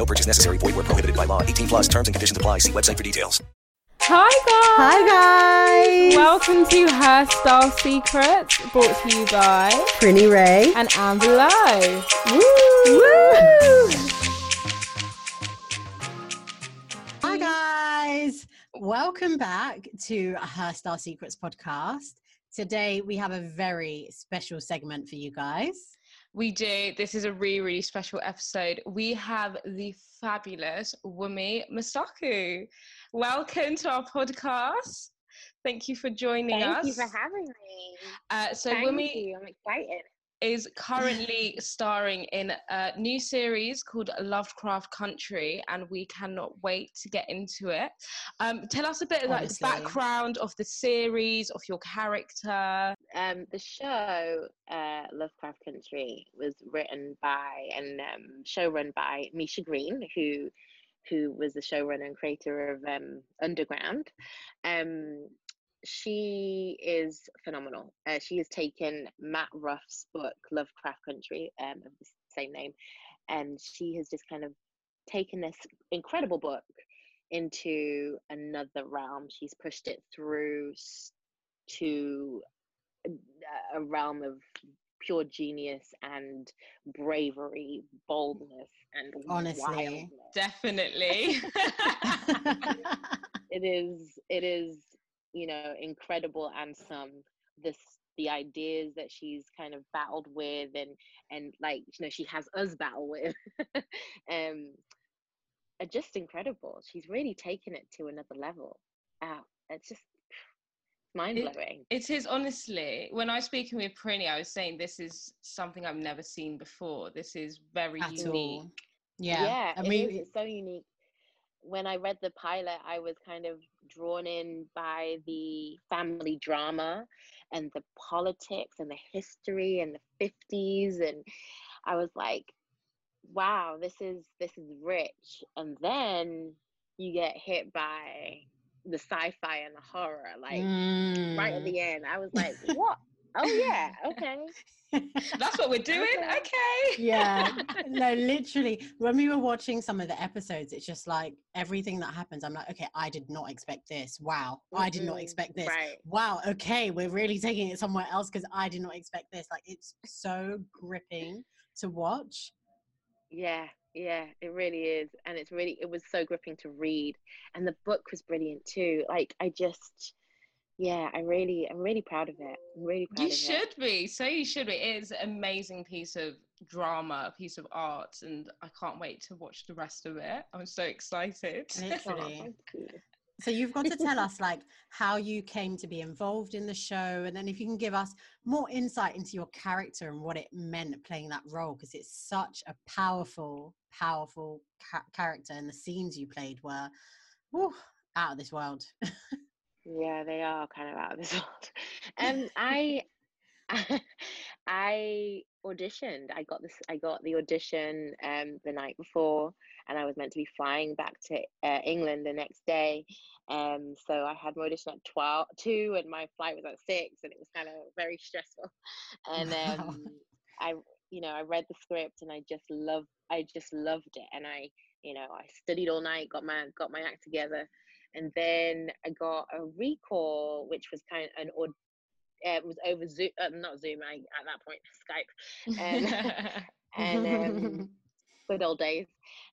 No purchase necessary. Void where prohibited by law. 18 plus terms and conditions apply. See website for details. Hi guys! Hi guys! Welcome to Hairstyle Secrets, brought to you by Prinny Ray. and Amber Lowe. Woo! Hi guys! Welcome back to Hairstyle Secrets podcast. Today we have a very special segment for you guys. We do. This is a really, really special episode. We have the fabulous Wunmi Mosaku. Welcome to our podcast. Thank you for joining Thank us. Thank you for having me. uh, so Thank Wunmi you. I'm excited. Is currently starring in a new series called Lovecraft Country, and we cannot wait to get into it. Um, tell us a bit about the background of the series, of your character. Um, the show uh, Lovecraft Country was written by and um, showrun by Misha Green, who who was the showrunner and creator of um, Underground. She is phenomenal. Uh, she has taken Matt Ruff's book Lovecraft Country um, of the same name, and she has just kind of taken this incredible book into another realm. She's pushed it through to a- a realm of pure genius and bravery, boldness, and Honestly. wildness. Definitely. It is. It is. You know, incredible and some this the ideas that she's kind of battled with and and like you know she has us battle with um are just incredible she's really taken it to another level wow it's just mind blowing It is honestly, when I was speaking with Prinny, I was saying this is something I've never seen before. This is very At unique. all. Yeah. yeah, I it mean, is. It's so unique. When I read the pilot, I was kind of drawn in by the family drama and the politics and the history and the 50s and I was like, wow, this is this is rich. And then you get hit by the sci-fi and the horror like right at mm. the end. I was like, what? Oh yeah, okay. That's what we're doing. Okay. Okay. yeah no literally when we were watching some of the episodes it's just like everything that happens i'm like okay i did not expect this wow i did not expect this Right. wow okay we're really taking it somewhere else because i did not expect this like it's so gripping to watch Yeah, yeah, it really is. And it's really, it was so gripping to read. And the book was brilliant too. Like, I just, yeah, I'm really, I'm really proud of it. I'm really proud You of should be. So you should be. It is an amazing piece of drama, a piece of art, and I can't wait to watch the rest of it. I'm so excited. it. Oh, literally so you've got to tell us like how you came to be involved in the show and then if you can give us more insight into your character and what it meant playing that role because it's such a powerful powerful ca- character and the scenes you played were whew, out of this world Yeah, they are kind of out of this world. And I, I auditioned. I got this. I got the audition um the night before, and I was meant to be flying back to uh, England the next day. Um, so I had my audition at 12, 2 and my flight was at six, and it was kind of very stressful. And Wow. um, I, you know, I read the script and I just loved. I just loved it, and I, you know, I studied all night, got my got my act together, and then I got a recall, which was kind of an odd. uh, it was over Zoom, uh, not Zoom. I at that point Skype, and and um, good old days.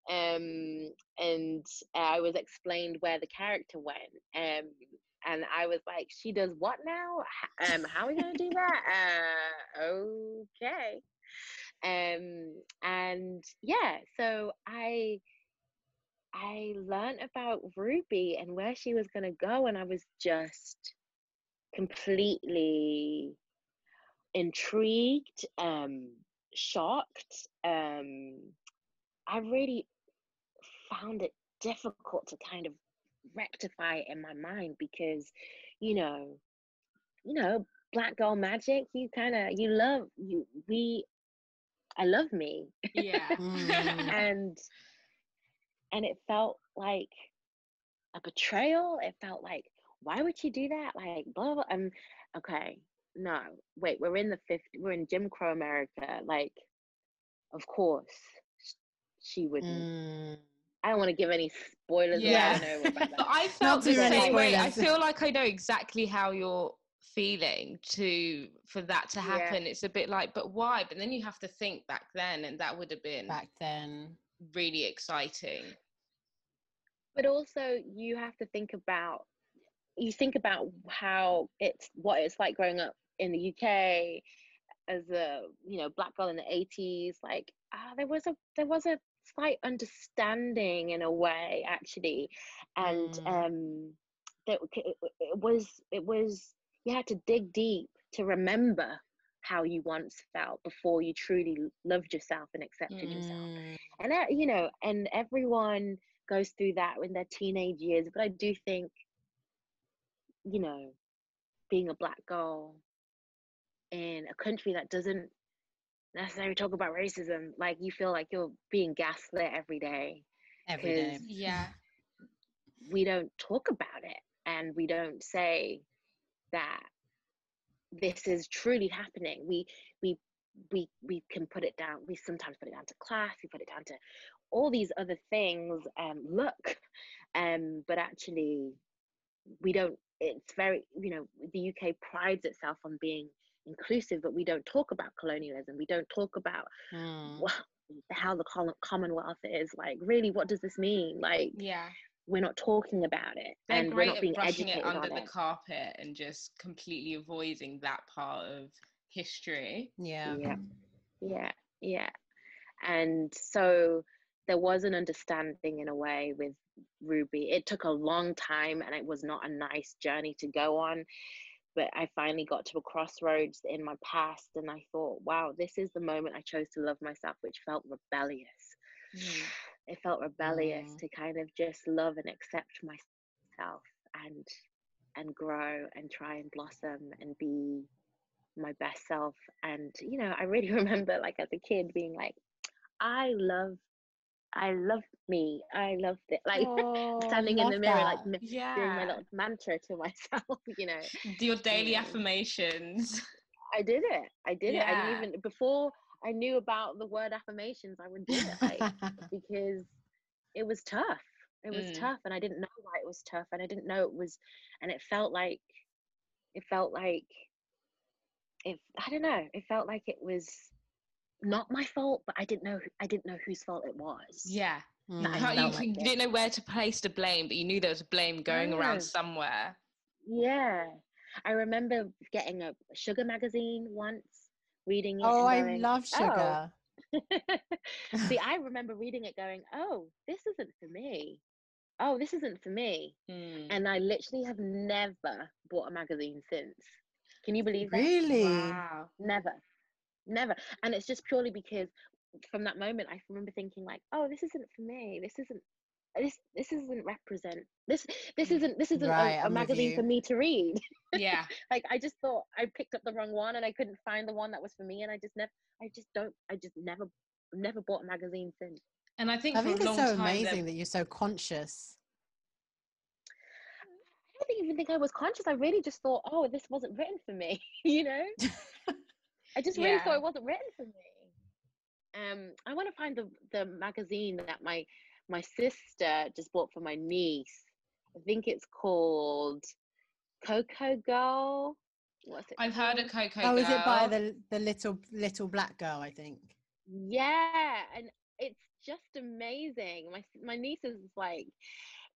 Um, and I was explained where the character went. Um, and I was like, she does what now? Um, how are we gonna do that? Uh, okay. Um, and yeah, so I I learned about Ruby and where she was gonna go, and I was just completely intrigued, um, shocked. Um, I really found it difficult to kind of rectify it in my mind because, you know, you know, black girl magic, you kind of you love you we I love me. Yeah. Mm. and and it felt like a betrayal. It felt like, why would you do that? Like blah blah. Um, okay, no, wait, we're in the fifth. We're in Jim Crow America. Like, of course, she wouldn't. Mm. I don't want to give any spoilers. Yeah. I about but. I felt the same way. I feel like I know exactly how you're feeling to for that to Yeah. happen. It's a bit like, but why? But then you have to think back then, and that would have been Back then. Really exciting. but also you have to think about you think about how it's what it's like growing up in the UK as a you know black girl in the 80s like ah there was a there was a slight understanding in a way actually and Mm. um that it- it was it was you had to dig deep to remember how you once felt before you truly loved yourself and accepted yourself Mm. and that, you know and everyone goes through that in their teenage years but i do think you know being a black girl in a country that doesn't necessarily talk about racism like you feel like you're being gaslit every day Every day. 'cause Yeah. we don't talk about it and we don't say that this is truly happening we we we we can put it down we sometimes put it down to class we put it down to all these other things um look um but actually we don't it's very you know the uk prides itself on being inclusive but we don't talk about colonialism we don't talk about Mm. wha- how the commonwealth is like really what does this mean like Yeah. We're not talking about it They're and we're great not at being brushing educated it under on the it. carpet and just completely avoiding that part of history. Yeah. yeah. Yeah. Yeah. And so there was an understanding in a way with ruby. It took a long time and it was not a nice journey to go on but i finally got to a crossroads in my past and i thought wow this is the moment i chose to love myself which felt rebellious mm. It felt rebellious Mm. to kind of just love and accept myself and and grow and try and blossom and be my best self and you know i really remember like as a kid being like i love i love me i love it like Oh, standing in the mirror that. like m- doing my little mantra to myself you know Your daily affirmations. i did it i did it i didn't even before i knew about the word affirmations i would do it like because it was tough. It was Mm. tough, and I didn't know why it was tough, and I didn't know it was, and it felt like, it felt like, if I don't know, it felt like it was not my fault, but I didn't know, who- I didn't know whose fault it was. Yeah. Mm. You, I can't- you, like you didn't know where to place the blame, but you knew there was blame going No. around somewhere. Yeah, I remember getting a sugar magazine once, reading it. Oh, and I going, love "Oh." sugar. See, I remember reading it, going, "Oh, this isn't for me. Oh, this isn't for me." Mm. and I literally have never bought a magazine since. Can you believe that? Really? Wow. Never, never. And it's just purely because from that moment, I remember thinking like, "Oh, this isn't for me. This isn't. This this isn't represent. This this isn't this isn't Right, a, a I'm with magazine for me to read. Yeah. like I just thought I picked up the wrong one and I couldn't find the one that was for me, and I just never. I just don't. I just never never bought a magazine since. And I think I for think a it's long so time amazing there- that you're so conscious. I didn't even think I was conscious. I really just thought, oh, this wasn't written for me. you know. I just really thought it wasn't written for me. Um, I want to find the the magazine that my my sister just bought for my niece. I think it's called Cocoa Girl. What's it? I've heard of Cocoa oh, is it by the the little little black girl? I think. Yeah, and it's just amazing. My my niece is like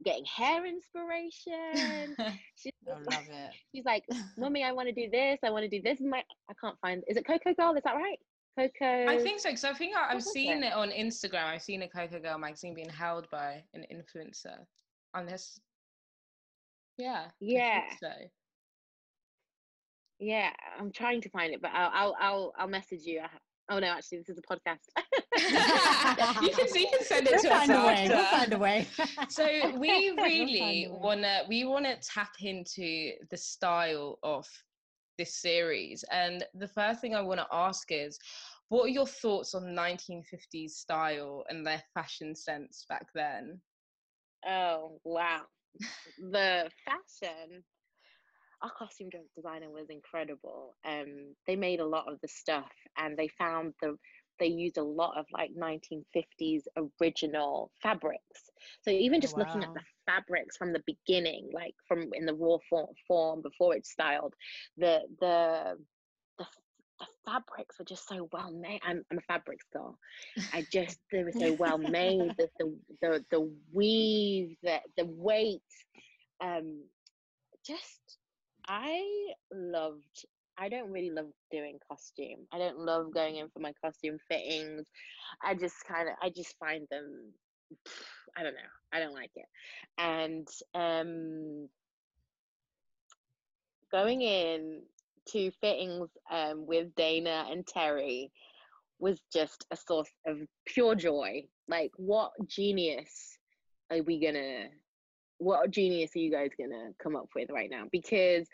getting hair inspiration. She's I just like, love it. she's like, "Mummy, I want to do this. I want to do this." My I can't find. Is it Cocoa Girl? Is that right? Cocoa. I think so because I think I, I've seen it? it on Instagram. I've seen a Cocoa Girl magazine being held by an influencer. Unless, yeah, Yeah. so Yeah, I'm trying to find it, but I'll I'll I'll, I'll message you. I, Oh no, actually, this is a podcast. you can you can send it We'll to us find a way. after. We'll find a way. so we We'll really find a way. wanna we wanna tap into the style of this series, and the first thing I want to ask is, what are your thoughts on 1950s style and their fashion sense back then? Oh wow, the fashion. Our costume designer was incredible. Um, they made a lot of the stuff, and they found the they used a lot of like 1950s original fabrics. So even Oh, just looking at the fabrics from the beginning, like from in the raw form, form before it's styled, the the the the fabrics were just so well made. I'm I'm a fabrics girl. I just they were so well made. The the the, the weave, the the weight, um, just I loved. I don't really love doing costume. I don't love going in for my costume fittings. I just kind of I just find them. I don't know. I don't like it. And um, going in to fittings um, with Dana and Terry was just a source of pure joy. Like, what genius are we gonna? What genius are you guys gonna come up with right now? Because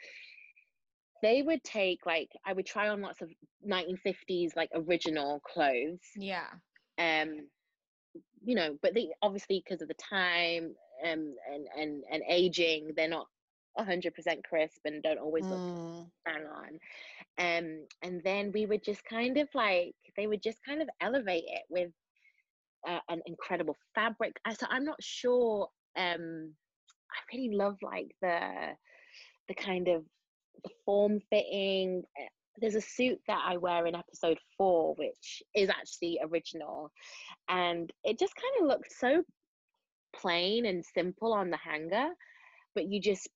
they would take like I would try on lots of 1950s like original clothes, Yeah. um, you know, but they obviously because of the time um, and and and aging, they're not 100% crisp and don't always look Mm. bang on. Um, and then we would just kind of like they would just kind of elevate it with uh, an incredible fabric. So I'm not sure. Um, I really love like the the kind of form fitting. There's a suit that I wear in episode four, which is actually original, and it just kind of looked so plain and simple on the hanger, but you just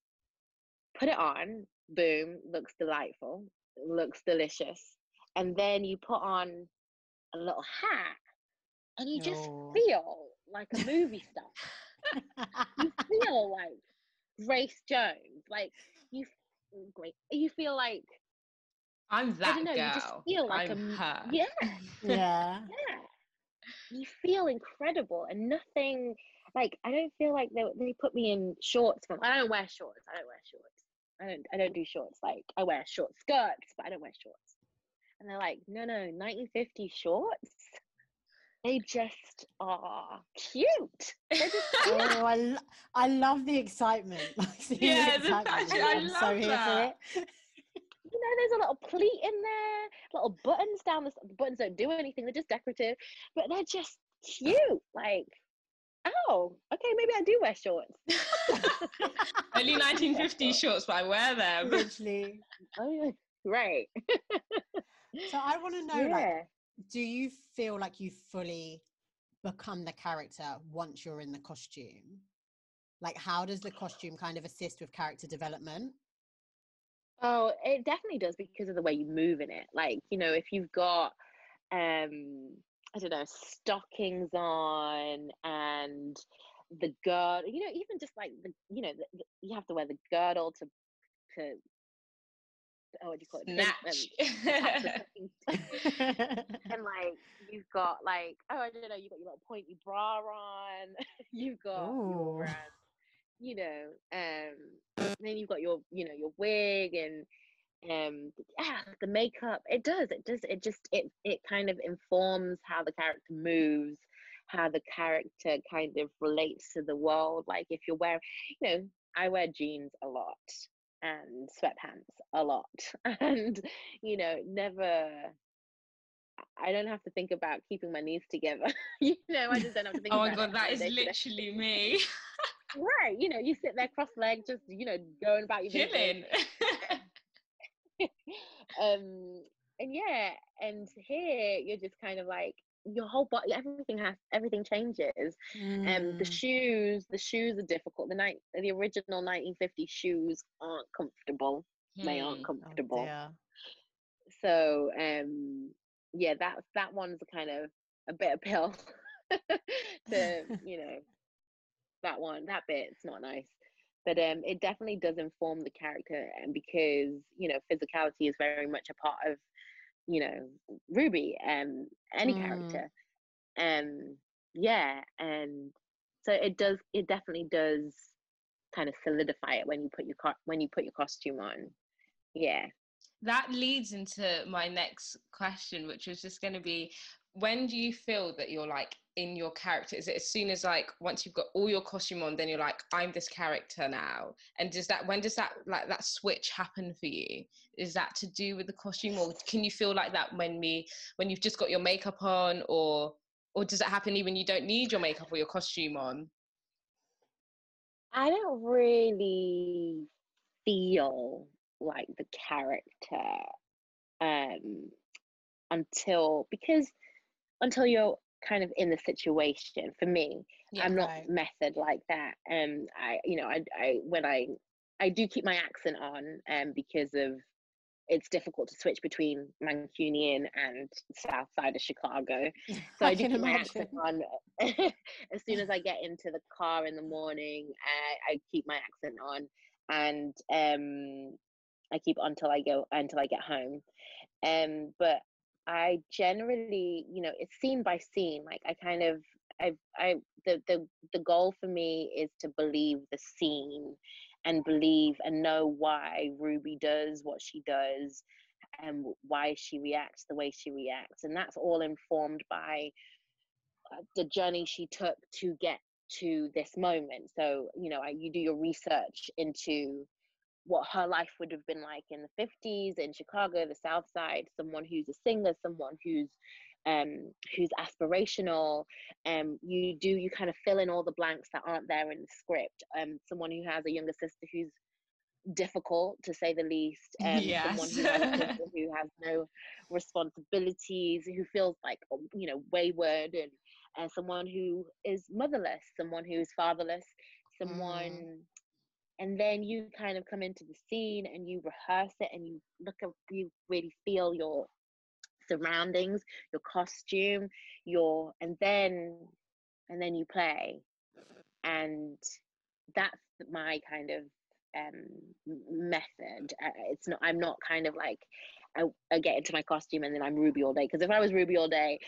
put it on, boom, looks delightful, looks delicious. And then you put on a little hat and you just Oh. feel like a movie star. You feel like Grace Jones. Like you great. You feel like I'm I that don't know, you just girl. feel like a I'm m- her. yeah, yeah. yeah. You feel incredible and nothing like I don't feel like they they put me in shorts from I don't wear shorts. I don't wear shorts. I don't I don't do shorts. Like I wear short skirts, but I don't wear shorts. And they're like, no, no, 1950 shorts. They just are cute. Just cute. Oh, I, lo- I love the excitement. Like, Yeah, the the excitement. fashion, I I'm so love here that. you know, there's a little pleat in there, little buttons down the, s- the buttons don't do anything, they're just decorative, but they're just cute. Like, oh, okay, maybe I do wear shorts. Only 1950s shorts, but I wear them. Literally. Oh, yeah, right. So I want to know, like, yeah. Do you feel like you fully become the character once you're in the costume? Like, how does the costume kind of assist with character development? Oh, it definitely does because of the way you move in it. Like, you know, if you've got, um, I don't know, stockings on and the girdle, you know, even just like the, you know, the, you have to wear the girdle to, to, oh, what do you call it? Pin- um, attach the stockings and like you've got like oh I don't know you've got your little pointy bra on you've got Ooh. your um, you know um then you've got your you know your wig and um yeah the makeup. It does it does it just it it kind of informs how the character moves how the character kind of relates to the world. Like if you're wearing you know I wear jeans a lot and sweatpants a lot and you know never I don't have to think about keeping my knees together. you know, I just don't have to think Oh my god, that is literally me. right. You know, you sit there cross-legged, just you know, going about your. Chilling. Um, and yeah, and here you're just kind of like your whole body, everything has everything changes. Um, the Mm. shoes, the shoes are difficult. The night, the original 1950 shoes aren't comfortable. They aren't. Oh, comfortable. dear. so um yeah that's that one's a kind of a bit of pill to you know that one that bit's not nice but um it definitely does inform the character and because you know physicality is very much a part of you know ruby um any Mm. character um yeah and so it does it definitely does kind of solidify it when you put your co- when you put your costume on yeah that leads into my next question which was just going to be when do you feel that you're like in your character? Is it as soon as like once you've got all your costume on then you're like i'm this character now? And does that when does that like that switch happen for you? Is that to do with the costume or can you feel like that when me when you've just got your makeup on or or does it happen even you don't need your makeup or your costume on? I don't really feel like the character um until because until you're kind of in the situation for me Yeah, i'm not right. method like that um i you know i i when i i do keep my accent on um because of it's difficult to switch between mancunian and south side of chicago so i, do can keep my accent on as soon as i get into the car in the morning I, I keep my accent on and um i keep until i go until i get home um but i generally you know it's scene by scene like i kind of i i the the, the goal for me is to believe the scene and believe and know why ruby does what she does and why she reacts the way she reacts and that's all informed by uh, the journey she took to get to this moment. So you know I, you do your research into what her life would have been like in the 50s in chicago the south side someone who's a singer someone who's um who's aspirational um you do you kind of fill in all the blanks that aren't there in the script um someone who has a younger sister who's difficult to say the least um someone who has, who has no responsibilities who feels like um, you know wayward and and someone who is motherless someone who is fatherless someone and then you kind of come into the scene and you rehearse it and you look at you really feel your surroundings your costume your and then and then you play. And that's my kind of um method. Uh, it's not i'm not kind of like I, I get into my costume and then i'm ruby all day because if i was ruby all day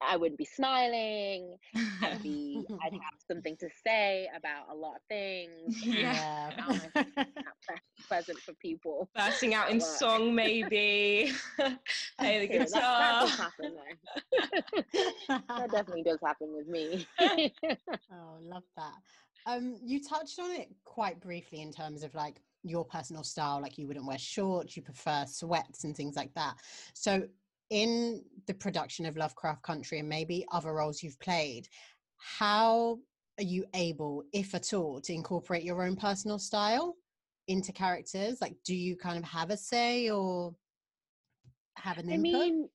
i wouldn't be smiling i'd be i'd have something to say about a lot of things yeah. how am I not ple- pleasant for people bursting out in song maybe. Play the Yeah, that, that does happen that definitely does happen with me. Oh, love that. Um, you touched on it quite briefly in terms of like your personal style, like you wouldn't wear shorts, you prefer sweats and things like that. So, in the production of Lovecraft Country and maybe other roles you've played, how are you able, if at all, to incorporate your own personal style into characters? Like, do you kind of have a say or have an I input? mean,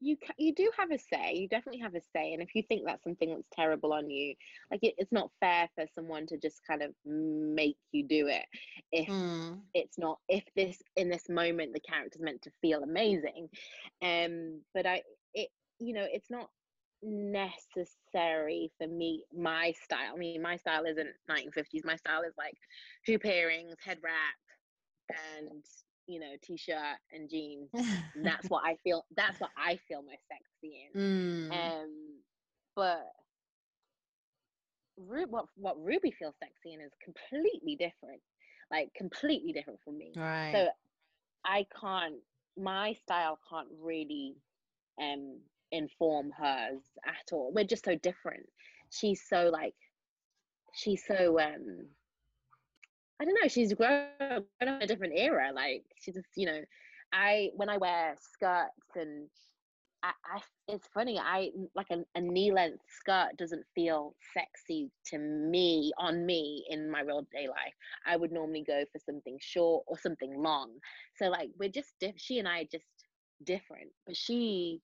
you ca- you do have a say. You definitely have a say. And if you think that's something that's terrible on you, like it, it's not fair for someone to just kind of make you do it. If Mm, it's not, if this in this moment the character's meant to feel amazing, um, but I it you know it's not necessary for me my style. I mean, my style isn't 1950s. My style is like hoop earrings, head wrap, and you know t-shirt and jeans and that's what I feel. That's what I feel most sexy in. mm, Um, but Ru- what what Ruby feels sexy in is completely different, like completely different from me. right. So I can't. My style can't really um inform hers at all. We're just so different. She's so like, she's so um. I don't know. She's grown up in a different era. Like she just, you know, I when I wear skirts and I, I it's funny. I like a, a knee length skirt doesn't feel sexy to me on me in my real day life. I would normally go for something short or something long. So like we're just diff- she and I are just different. But she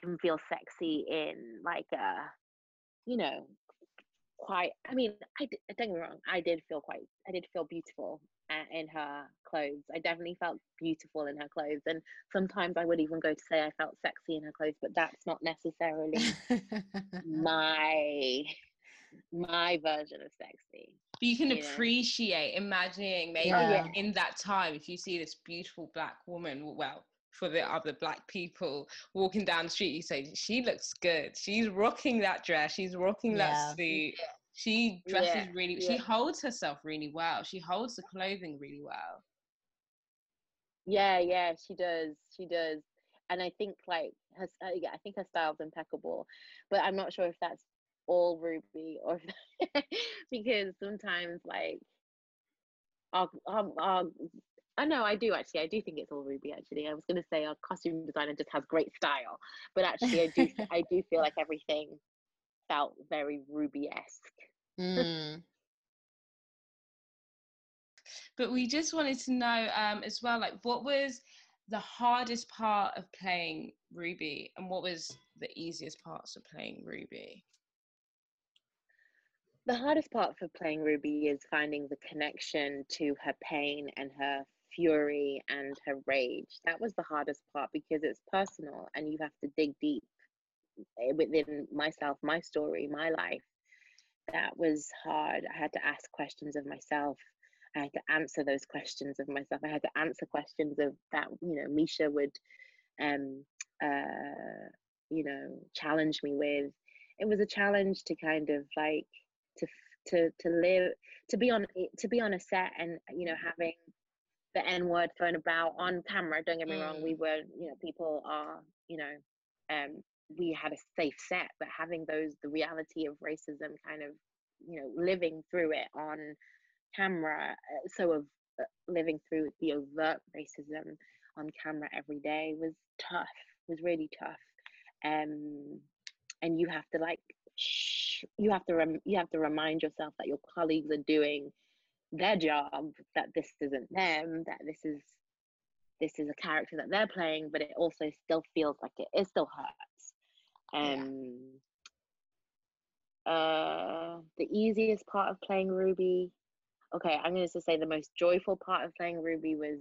can feel sexy in like a, you know, quite. I mean, I don't get me wrong. I did feel quite. I did feel beautiful uh, in her clothes. I definitely felt beautiful in her clothes, and sometimes I would even go to say I felt sexy in her clothes, but that's not necessarily my my version of sexy. But you can you know? appreciate imagining maybe Yeah. in that time if you see this beautiful black woman well for the other black people walking down the street. You say she looks good. She's rocking that dress. She's rocking Yeah. that suit. She dresses Yeah, really. She holds herself really well. She holds the clothing really well. Yeah, yeah, she does. She does. And I think like her, uh, yeah, I think her style's impeccable, but I'm not sure if that's all Ruby or because sometimes like, our, um, our, I know I do actually. I do think it's all Ruby. Actually, I was gonna say our costume designer just has great style, but actually, I do I do feel like everything felt very Ruby esque. Mm. But we just wanted to know um, as well, like what was the hardest part of playing Ruby, and what was the easiest parts of playing Ruby? The hardest part for playing Ruby is finding the connection to her pain and her fury and her rage. That was the hardest part because it's personal and you have to dig deep eh, within myself, my story, my life. That was hard. I had to ask questions of myself. I had to answer those questions of myself. I had to answer questions of that, you know, Misha would um uh you know challenge me with. It was a challenge to kind of like to to to live to be on to be on a set and you know having the n word thrown about on camera don't get me wrong we were you know people are you know um we had a safe set but having those the reality of racism kind of you know living through it on camera uh, so of uh, living through the overt racism on camera every day was tough was really tough. Um and you have to like shh, you have to rem- you have to remind yourself that your colleagues are doing their job that this isn't them that this is this is a character that they're playing but it also still feels like it it still hurts Yeah. um uh the easiest part of playing ruby okay i'm going to say the most joyful part of playing ruby was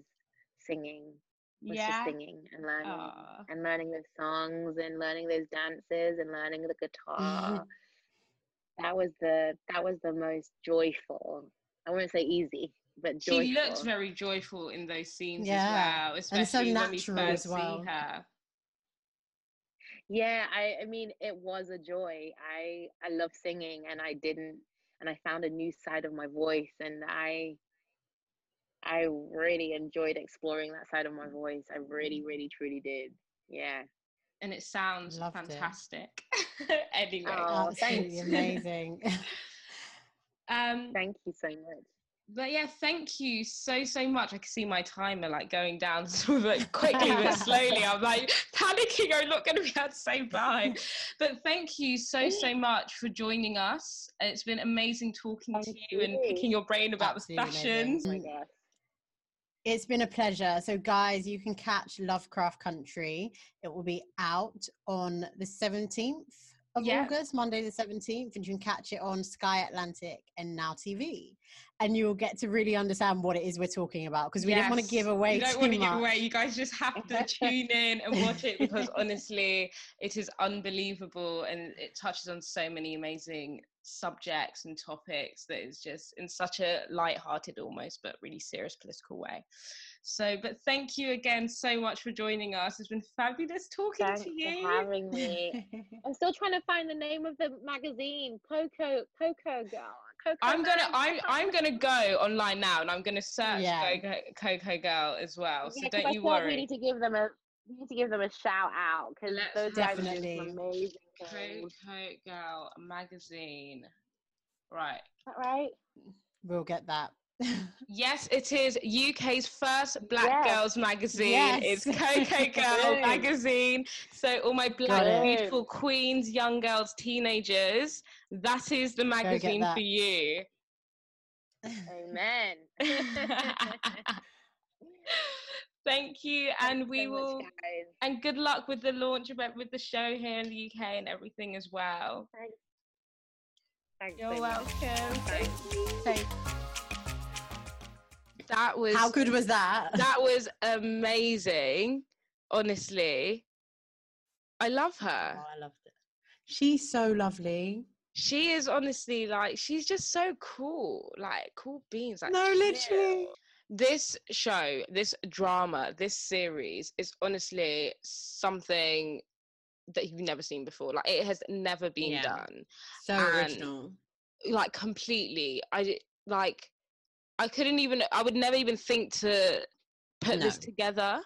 singing was just singing and learning Aw. and learning those songs and learning those dances and learning the guitar that was the that was the most joyful i wouldn't say easy but joyful She looks very joyful in those scenes Yeah, as and well, so especially when we natural first as well. see her. yeah i i mean it was a joy i i love singing and i didn't and i found a new side of my voice and i i really enjoyed exploring that side of my voice i really mm. really truly did yeah And it sounds Loved it. fantastic. anyway, Oh, Absolutely thanks. amazing. um, thank you so much but yeah, thank you so so much. I can see my timer like going down sort of like quickly but slowly. I'm like panicking. I'm not going to be able to say bye. But thank you so so much for joining us. It's been amazing talking to Thank you and picking your brain about Absolutely the amazing. fashions. oh It's been a pleasure. So, guys, you can catch Lovecraft Country. It will be out on the 17th of Yeah. August, Monday the 17th, and you can catch it on Sky Atlantic and Now TV. And you will get to really understand what it is we're talking about because we didn't want to give away You don't want to give away. You guys just have to tune in and watch it because honestly, it is unbelievable and it touches on so many amazing subjects and topics that is just in such a light-hearted, almost but really serious political way. So, but thank you again so much for joining us. It's been fabulous talking Thanks to for you. having me. I'm still trying to find the name of the magazine. Cocoa, Cocoa Girl. Cocoa I'm gonna, Man? I'm, I'm gonna go online now and I'm gonna search Yeah. Cocoa, Cocoa Girl as well. So Yeah, 'cause don't I you feel like We need to give them a we need to give them a shout out because Let's those guys are doing Definitely. some amazing things. Cocoa Girl magazine. Right. Is that right? we'll get that. Yes, it is UK's first Black Yes. Girls magazine. Yes. It's Cocoa Girl magazine. So all my black it. beautiful queens, young girls, teenagers, that is the magazine for you. Amen. Thank you, Thanks and we so will. guys. And good luck with the launch of with the show here in the UK and everything as well. Thanks. Thanks You're so much. welcome. Thank you. Okay. That was How good was that? that was amazing. Honestly, I love her. Oh, I loved it. She's so lovely. She is honestly like she's just so cool, like cool beans. Like No, chill. literally. this show, this drama, this series is honestly something that you've never seen before. Like it has never been Yeah. done. So and- original. Like completely. I like I couldn't even I would never even think to put this together.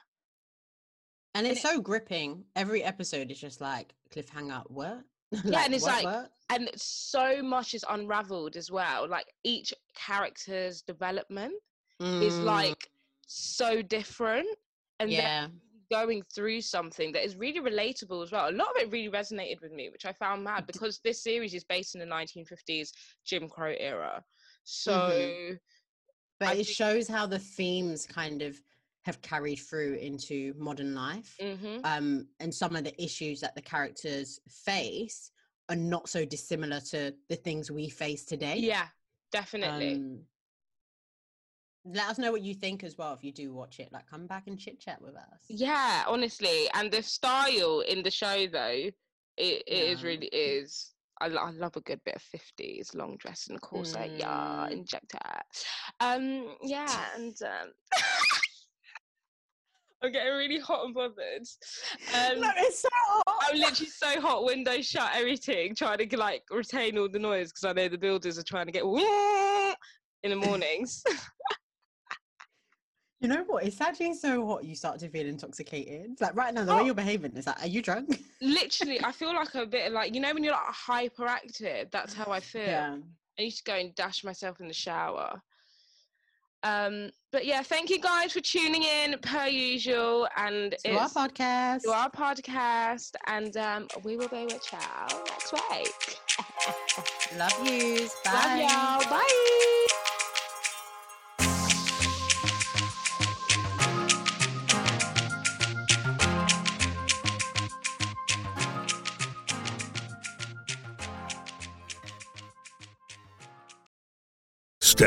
And and it's so gripping. Every episode is just like cliffhanger. What? Yeah, and it's what, like- what? And so much is unraveled as well. Like each character's development is Mm, like so different. And yeah, going through something that is really relatable as well. A lot of it really resonated with me, which I found mad because this series is based in the 1950s Jim Crow era. So Mm-hmm. But I it shows how the themes kind of have carried through into modern life. mhm. um, and some of the issues that the characters face are not so dissimilar to the things we face today. yeah, definitely. Um, let us know what you think as well if you do watch it. Like, come back and chit chat with us. yeah, honestly, and the style in the show though, it, it is Yeah. really is. I, I love a good bit of 50s long dress and corset, yeah, Mm. injector. Um, yeah, and um, I'm getting really hot and bothered. Um, no, it's so hot. I'm literally so hot, windows shut, everything, trying to like retain all the noise because I know the builders are trying to get in the mornings. You know what? It's actually so hot you start to feel intoxicated. Like right now, the Oh. way you're behaving is like, are you drunk? literally, I feel like a bit like you know when you're like hyperactive. That's how I feel. I used to go and dash myself in the shower. Um, but yeah, thank you guys for tuning in per usual, and To our podcast. to our podcast, and um, we will be with y'all next week. Love yous. Bye. Love y'all. Bye.